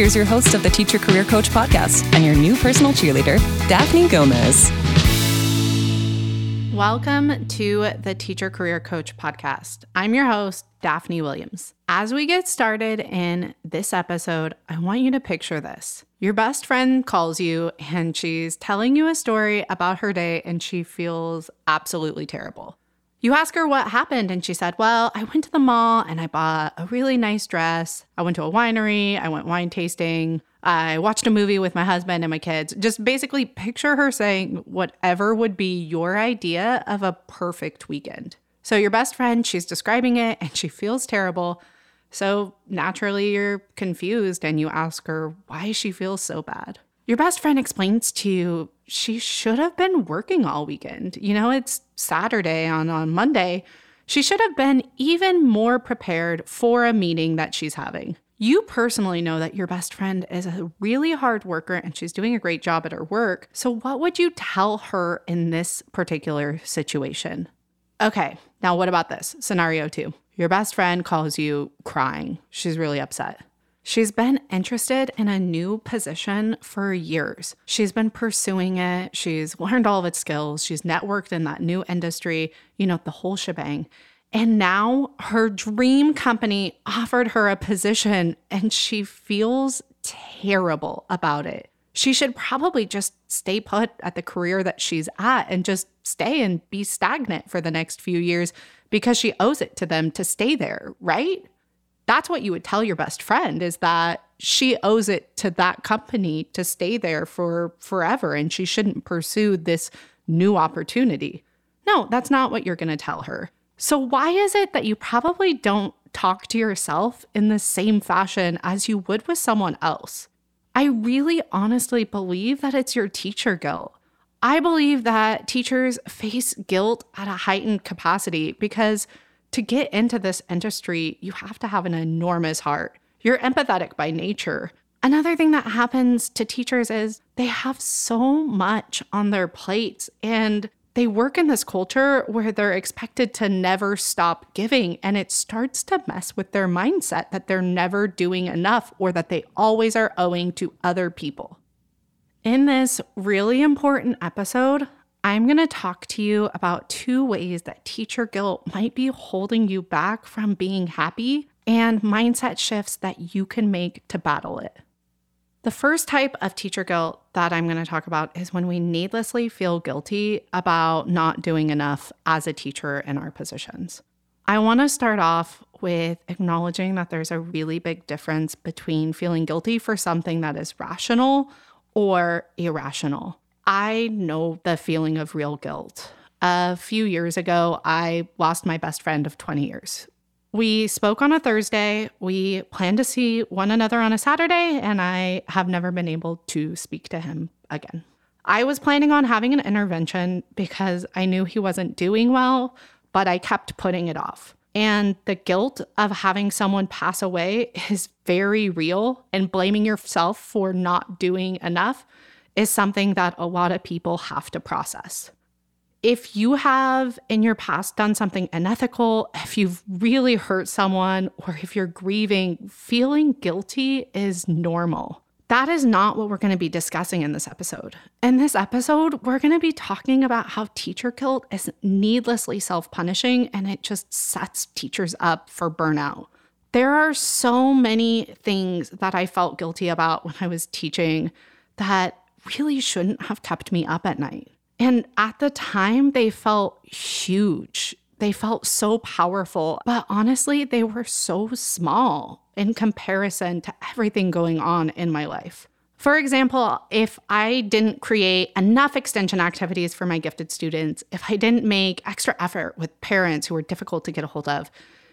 Here's your host of the Teacher Career Coach podcast and your new personal cheerleader, Daphne Gomez. Welcome to the Teacher Career Coach podcast. I'm your host, Daphne Williams. As we get started in this episode, I want you to picture this. Your best friend calls you and she's telling you a story about her day and she feels absolutely terrible. You ask her what happened, and she said, Well, I went to the mall and I bought a really nice dress. I went to a winery, I went wine tasting, I watched a movie with my husband and my kids. Just basically picture her saying whatever would be your idea of a perfect weekend. So, your best friend, she's describing it and she feels terrible. So, naturally, you're confused and you ask her why she feels so bad. Your best friend explains to you she should have been working all weekend. You know, it's Saturday on, on Monday. She should have been even more prepared for a meeting that she's having. You personally know that your best friend is a really hard worker and she's doing a great job at her work. So, what would you tell her in this particular situation? Okay, now what about this? Scenario two. Your best friend calls you crying. She's really upset. She's been interested in a new position for years. She's been pursuing it. She's learned all of its skills. She's networked in that new industry, you know, the whole shebang. And now her dream company offered her a position and she feels terrible about it. She should probably just stay put at the career that she's at and just stay and be stagnant for the next few years because she owes it to them to stay there, right? That's what you would tell your best friend is that she owes it to that company to stay there for forever and she shouldn't pursue this new opportunity. No, that's not what you're going to tell her. So, why is it that you probably don't talk to yourself in the same fashion as you would with someone else? I really honestly believe that it's your teacher guilt. I believe that teachers face guilt at a heightened capacity because to get into this industry, you have to have an enormous heart. You're empathetic by nature. Another thing that happens to teachers is they have so much on their plates and they work in this culture where they're expected to never stop giving. And it starts to mess with their mindset that they're never doing enough or that they always are owing to other people. In this really important episode, I'm going to talk to you about two ways that teacher guilt might be holding you back from being happy and mindset shifts that you can make to battle it. The first type of teacher guilt that I'm going to talk about is when we needlessly feel guilty about not doing enough as a teacher in our positions. I want to start off with acknowledging that there's a really big difference between feeling guilty for something that is rational or irrational. I know the feeling of real guilt. A few years ago, I lost my best friend of 20 years. We spoke on a Thursday. We planned to see one another on a Saturday, and I have never been able to speak to him again. I was planning on having an intervention because I knew he wasn't doing well, but I kept putting it off. And the guilt of having someone pass away is very real, and blaming yourself for not doing enough is something that a lot of people have to process. If you have in your past done something unethical, if you've really hurt someone, or if you're grieving, feeling guilty is normal. That is not what we're going to be discussing in this episode. In this episode, we're going to be talking about how teacher guilt is needlessly self punishing and it just sets teachers up for burnout. There are so many things that I felt guilty about when I was teaching that really shouldn't have kept me up at night. And at the time, they felt huge. They felt so powerful, but honestly, they were so small in comparison to everything going on in my life. For example, if I didn't create enough extension activities for my gifted students, if I didn't make extra effort with parents who were difficult to get a hold of,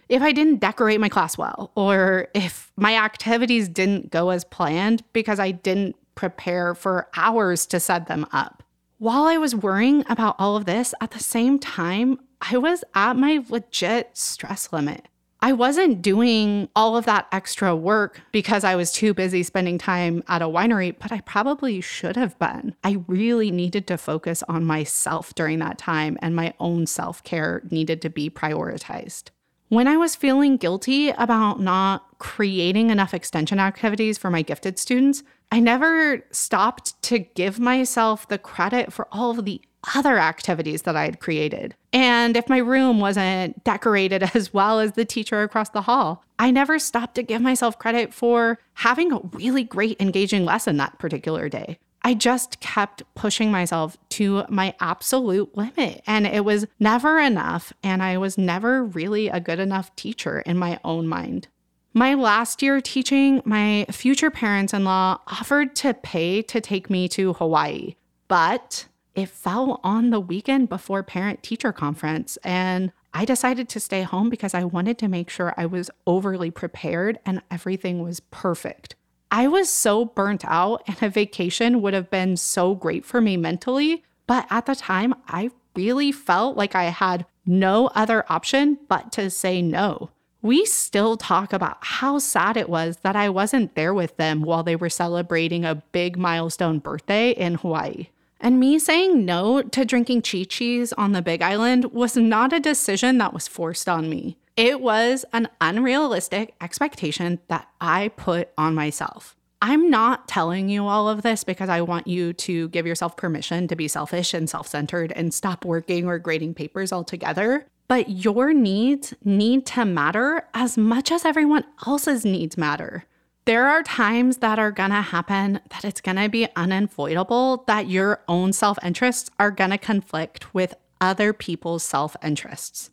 if I didn't decorate my class well, or if my activities didn't go as planned because I didn't prepare for hours to set them up. While I was worrying about all of this, at the same time, I was at my legit stress limit. I wasn't doing all of that extra work because I was too busy spending time at a winery, but I probably should have been. I really needed to focus on myself during that time, and my own self care needed to be prioritized. When I was feeling guilty about not creating enough extension activities for my gifted students, I never stopped to give myself the credit for all of the other activities that I had created. And if my room wasn't decorated as well as the teacher across the hall, I never stopped to give myself credit for having a really great engaging lesson that particular day. I just kept pushing myself to my absolute limit, and it was never enough. And I was never really a good enough teacher in my own mind. My last year teaching, my future parents in law offered to pay to take me to Hawaii, but it fell on the weekend before parent teacher conference. And I decided to stay home because I wanted to make sure I was overly prepared and everything was perfect. I was so burnt out, and a vacation would have been so great for me mentally. But at the time, I really felt like I had no other option but to say no we still talk about how sad it was that I wasn't there with them while they were celebrating a big milestone birthday in Hawaii. And me saying no to drinking Chi Chi's on the Big Island was not a decision that was forced on me. It was an unrealistic expectation that I put on myself. I'm not telling you all of this because I want you to give yourself permission to be selfish and self centered and stop working or grading papers altogether but your needs need to matter as much as everyone else's needs matter. There are times that are gonna happen that it's gonna be unavoidable that your own self interests are gonna conflict with other people's self interests.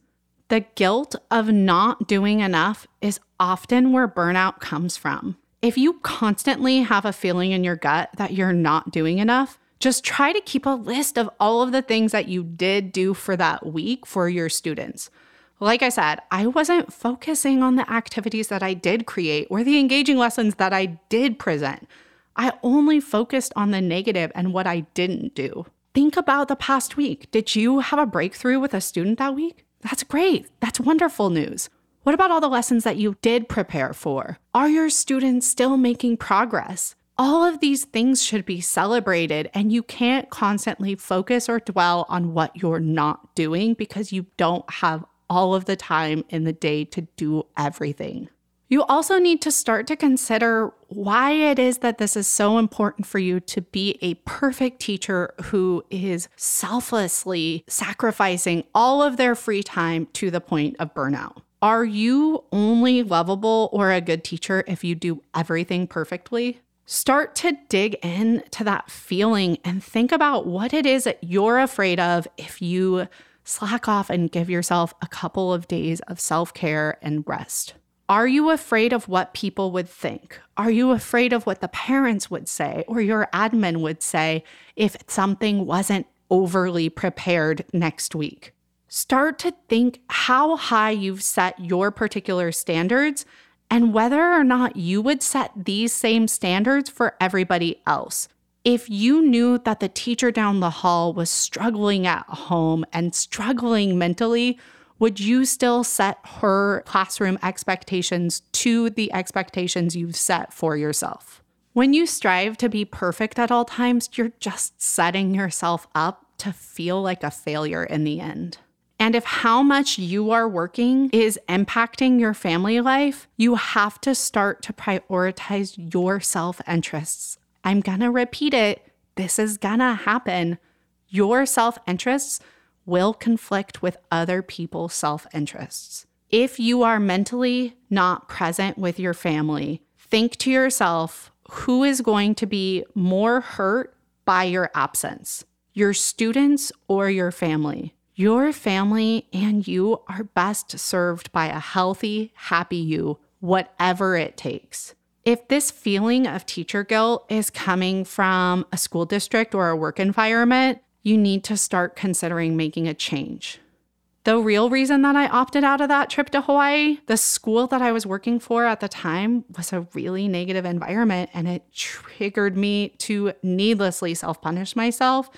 The guilt of not doing enough is often where burnout comes from. If you constantly have a feeling in your gut that you're not doing enough, just try to keep a list of all of the things that you did do for that week for your students. Like I said, I wasn't focusing on the activities that I did create or the engaging lessons that I did present. I only focused on the negative and what I didn't do. Think about the past week. Did you have a breakthrough with a student that week? That's great. That's wonderful news. What about all the lessons that you did prepare for? Are your students still making progress? All of these things should be celebrated, and you can't constantly focus or dwell on what you're not doing because you don't have all of the time in the day to do everything. You also need to start to consider why it is that this is so important for you to be a perfect teacher who is selflessly sacrificing all of their free time to the point of burnout. Are you only lovable or a good teacher if you do everything perfectly? Start to dig into that feeling and think about what it is that you're afraid of if you slack off and give yourself a couple of days of self care and rest. Are you afraid of what people would think? Are you afraid of what the parents would say or your admin would say if something wasn't overly prepared next week? Start to think how high you've set your particular standards and whether or not you would set these same standards for everybody else. If you knew that the teacher down the hall was struggling at home and struggling mentally, would you still set her classroom expectations to the expectations you've set for yourself? When you strive to be perfect at all times, you're just setting yourself up to feel like a failure in the end. And if how much you are working is impacting your family life, you have to start to prioritize your self interests. I'm gonna repeat it. This is gonna happen. Your self interests will conflict with other people's self interests. If you are mentally not present with your family, think to yourself, who is going to be more hurt by your absence, your students or your family. Your family and you are best served by a healthy, happy you, whatever it takes. If this feeling of teacher guilt is coming from a school district or a work environment, you need to start considering making a change. The real reason that I opted out of that trip to Hawaii, the school that I was working for at the time was a really negative environment and it triggered me to needlessly self punish myself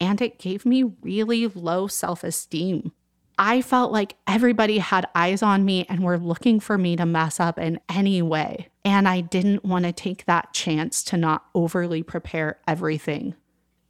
and it gave me really low self esteem. I felt like everybody had eyes on me and were looking for me to mess up in any way. And I didn't want to take that chance to not overly prepare everything.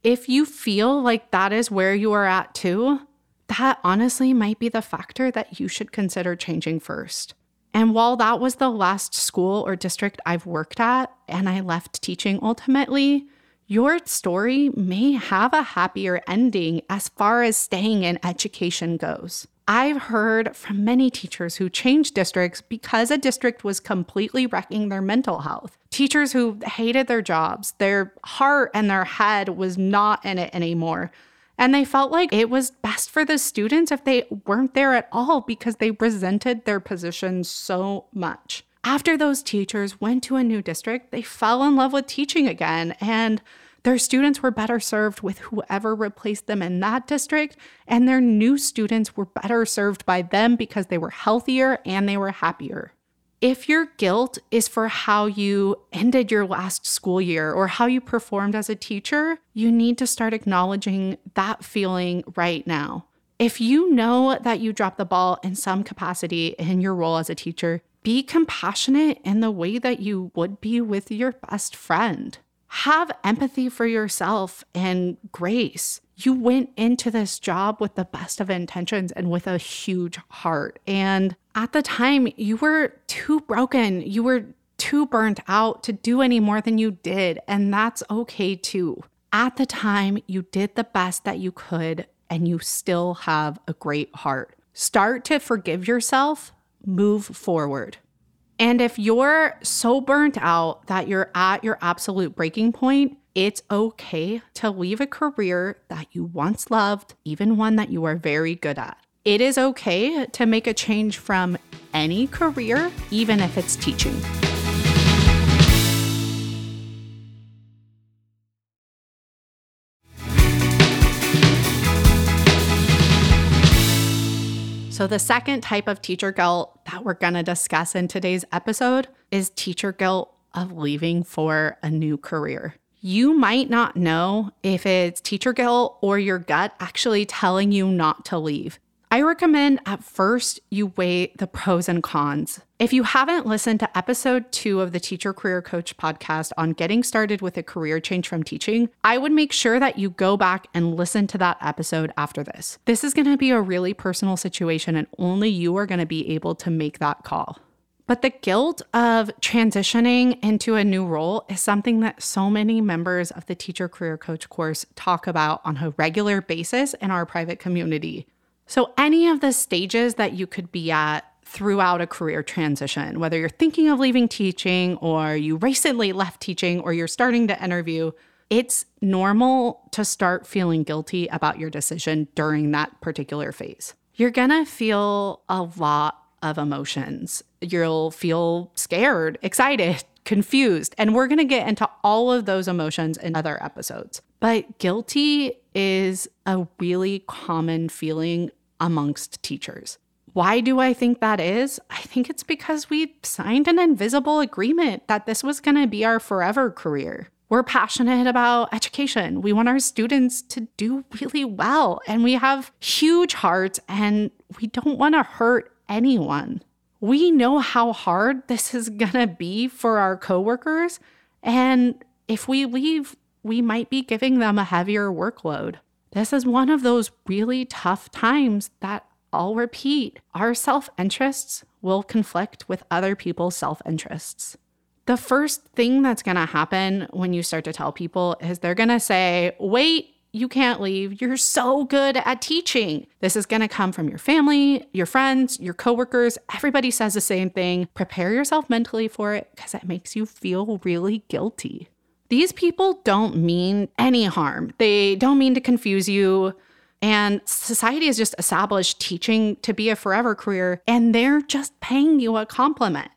If you feel like that is where you are at too, that honestly might be the factor that you should consider changing first. And while that was the last school or district I've worked at, and I left teaching ultimately, your story may have a happier ending as far as staying in education goes. I've heard from many teachers who changed districts because a district was completely wrecking their mental health. Teachers who hated their jobs, their heart and their head was not in it anymore. And they felt like it was best for the students if they weren't there at all because they resented their position so much. After those teachers went to a new district, they fell in love with teaching again and their students were better served with whoever replaced them in that district, and their new students were better served by them because they were healthier and they were happier. If your guilt is for how you ended your last school year or how you performed as a teacher, you need to start acknowledging that feeling right now. If you know that you dropped the ball in some capacity in your role as a teacher, be compassionate in the way that you would be with your best friend. Have empathy for yourself and grace you went into this job with the best of intentions and with a huge heart. And at the time, you were too broken. You were too burnt out to do any more than you did. And that's okay too. At the time, you did the best that you could, and you still have a great heart. Start to forgive yourself, move forward. And if you're so burnt out that you're at your absolute breaking point, it's okay to leave a career that you once loved, even one that you are very good at. It is okay to make a change from any career, even if it's teaching. So, the second type of teacher guilt that we're going to discuss in today's episode is teacher guilt of leaving for a new career you might not know if it's teacher guilt or your gut actually telling you not to leave. I recommend at first you weigh the pros and cons. If you haven't listened to episode two of the Teacher Career Coach podcast on getting started with a career change from teaching, I would make sure that you go back and listen to that episode after this. This is to be a really personal situation, and only you are to be able to make that call. But the guilt of transitioning into a new role is something that so many members of the Teacher Career Coach course talk about on a regular basis in our private community. So, any of the stages that you could be at throughout a career transition, whether you're thinking of leaving teaching or you recently left teaching or you're starting to interview, it's normal to start feeling guilty about your decision during that particular phase. You're gonna feel a lot of emotions. You'll feel scared, excited, confused. And we're to get into all of those emotions in other episodes. But guilty is a really common feeling amongst teachers. Why do I think that is? I think it's because we signed an invisible agreement that this was going to be our forever career. We're passionate about education. We want our students to do really well, and we have huge hearts, and we don't want to hurt anyone. We know how hard this is going to be for our coworkers. And if we leave, we might be giving them a heavier workload. This is one of those really tough times that I'll repeat our self interests will conflict with other people's self interests. The first thing that's going to happen when you start to tell people is they're going to say, wait, you can't leave. You're so good at teaching. This is going to come from your family, your friends, your coworkers. Everybody says the same thing. Prepare yourself mentally for it because it makes you feel really guilty. These people don't mean any harm. They don't mean to confuse you. And society has just established teaching to be a forever career, and they're just paying you a compliment.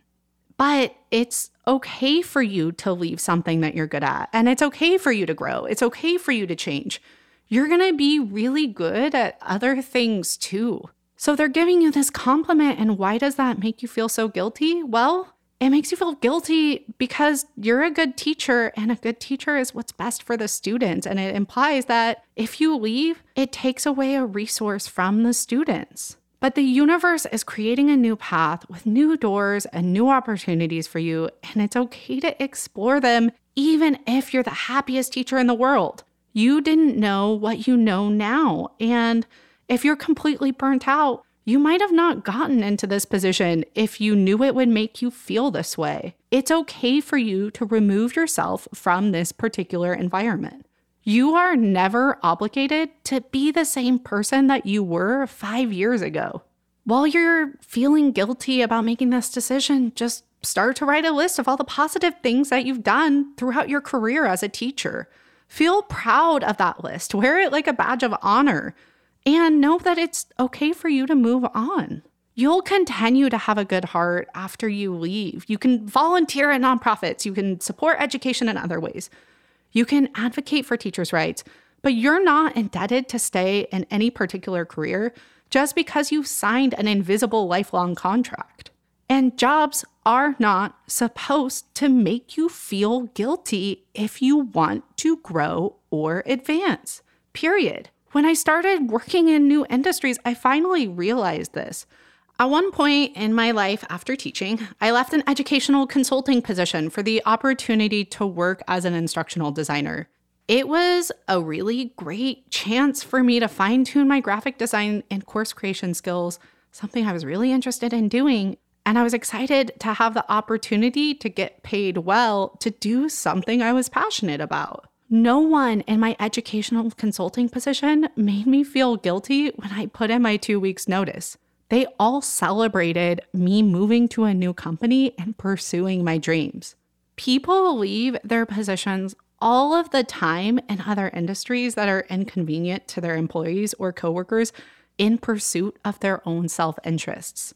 But it's okay for you to leave something that you're good at, and it's okay for you to grow. It's okay for you to change. You're gonna be really good at other things too. So they're giving you this compliment, and why does that make you feel so guilty? Well, it makes you feel guilty because you're a good teacher and a good teacher is what's best for the students. And it implies that if you leave, it takes away a resource from the students. But the universe is creating a new path with new doors and new opportunities for you. And it's okay to explore them, even if you're the happiest teacher in the world. You didn't know what you know now. And if you're completely burnt out, you might have not gotten into this position if you knew it would make you feel this way. It's okay for you to remove yourself from this particular environment. You are never obligated to be the same person that you were five years ago. While you're feeling guilty about making this decision, just start to write a list of all the positive things that you've done throughout your career as a teacher. Feel proud of that list, wear it like a badge of honor and know that it's okay for you to move on. You'll continue to have a good heart after you leave. You can volunteer at nonprofits, you can support education in other ways, you can advocate for teachers' rights, but you're not indebted to stay in any particular career just because you signed an invisible lifelong contract. And jobs are not supposed to make you feel guilty if you want to grow or advance. Period. When I started working in new industries, I finally realized this. At one point in my life after teaching, I left an educational consulting position for the opportunity to work as an instructional designer. It was a really great chance for me to fine tune my graphic design and course creation skills, something I was really interested in doing. And I was excited to have the opportunity to get paid well to do something I was passionate about. No one in my educational consulting position made me feel guilty when I put in my two weeks' notice. They all celebrated me moving to a new company and pursuing my dreams. People leave their positions all of the time in other industries that are inconvenient to their employees or coworkers in pursuit of their own self interests.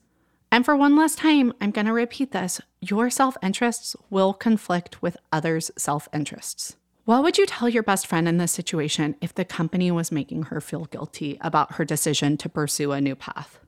And for one last time, I'm going to repeat this your self interests will conflict with others' self interests. What would you tell your best friend in this situation if the company was making her feel guilty about her decision to pursue a new path?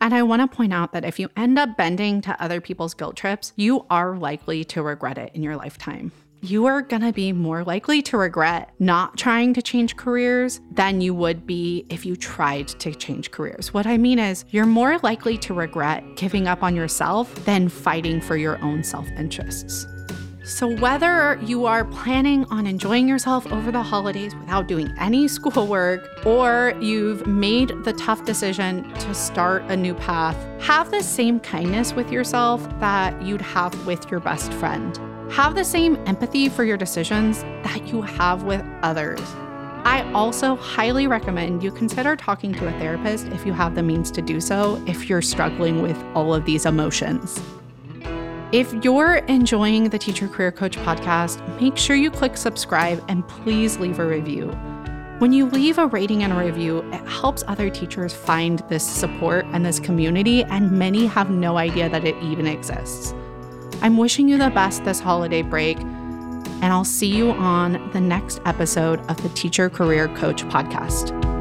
And I want to point out that if you end up bending to other people's guilt trips, you are likely to regret it in your lifetime. You are going to be more likely to regret not trying to change careers than you would be if you tried to change careers. What I mean is, you're more likely to regret giving up on yourself than fighting for your own self interests. So, whether you are planning on enjoying yourself over the holidays without doing any schoolwork, or you've made the tough decision to start a new path, have the same kindness with yourself that you'd have with your best friend. Have the same empathy for your decisions that you have with others. I also highly recommend you consider talking to a therapist if you have the means to do so, if you're struggling with all of these emotions. If you're enjoying the Teacher Career Coach podcast, make sure you click subscribe and please leave a review. When you leave a rating and a review, it helps other teachers find this support and this community, and many have no idea that it even exists. I'm wishing you the best this holiday break, and I'll see you on the next episode of the Teacher Career Coach podcast.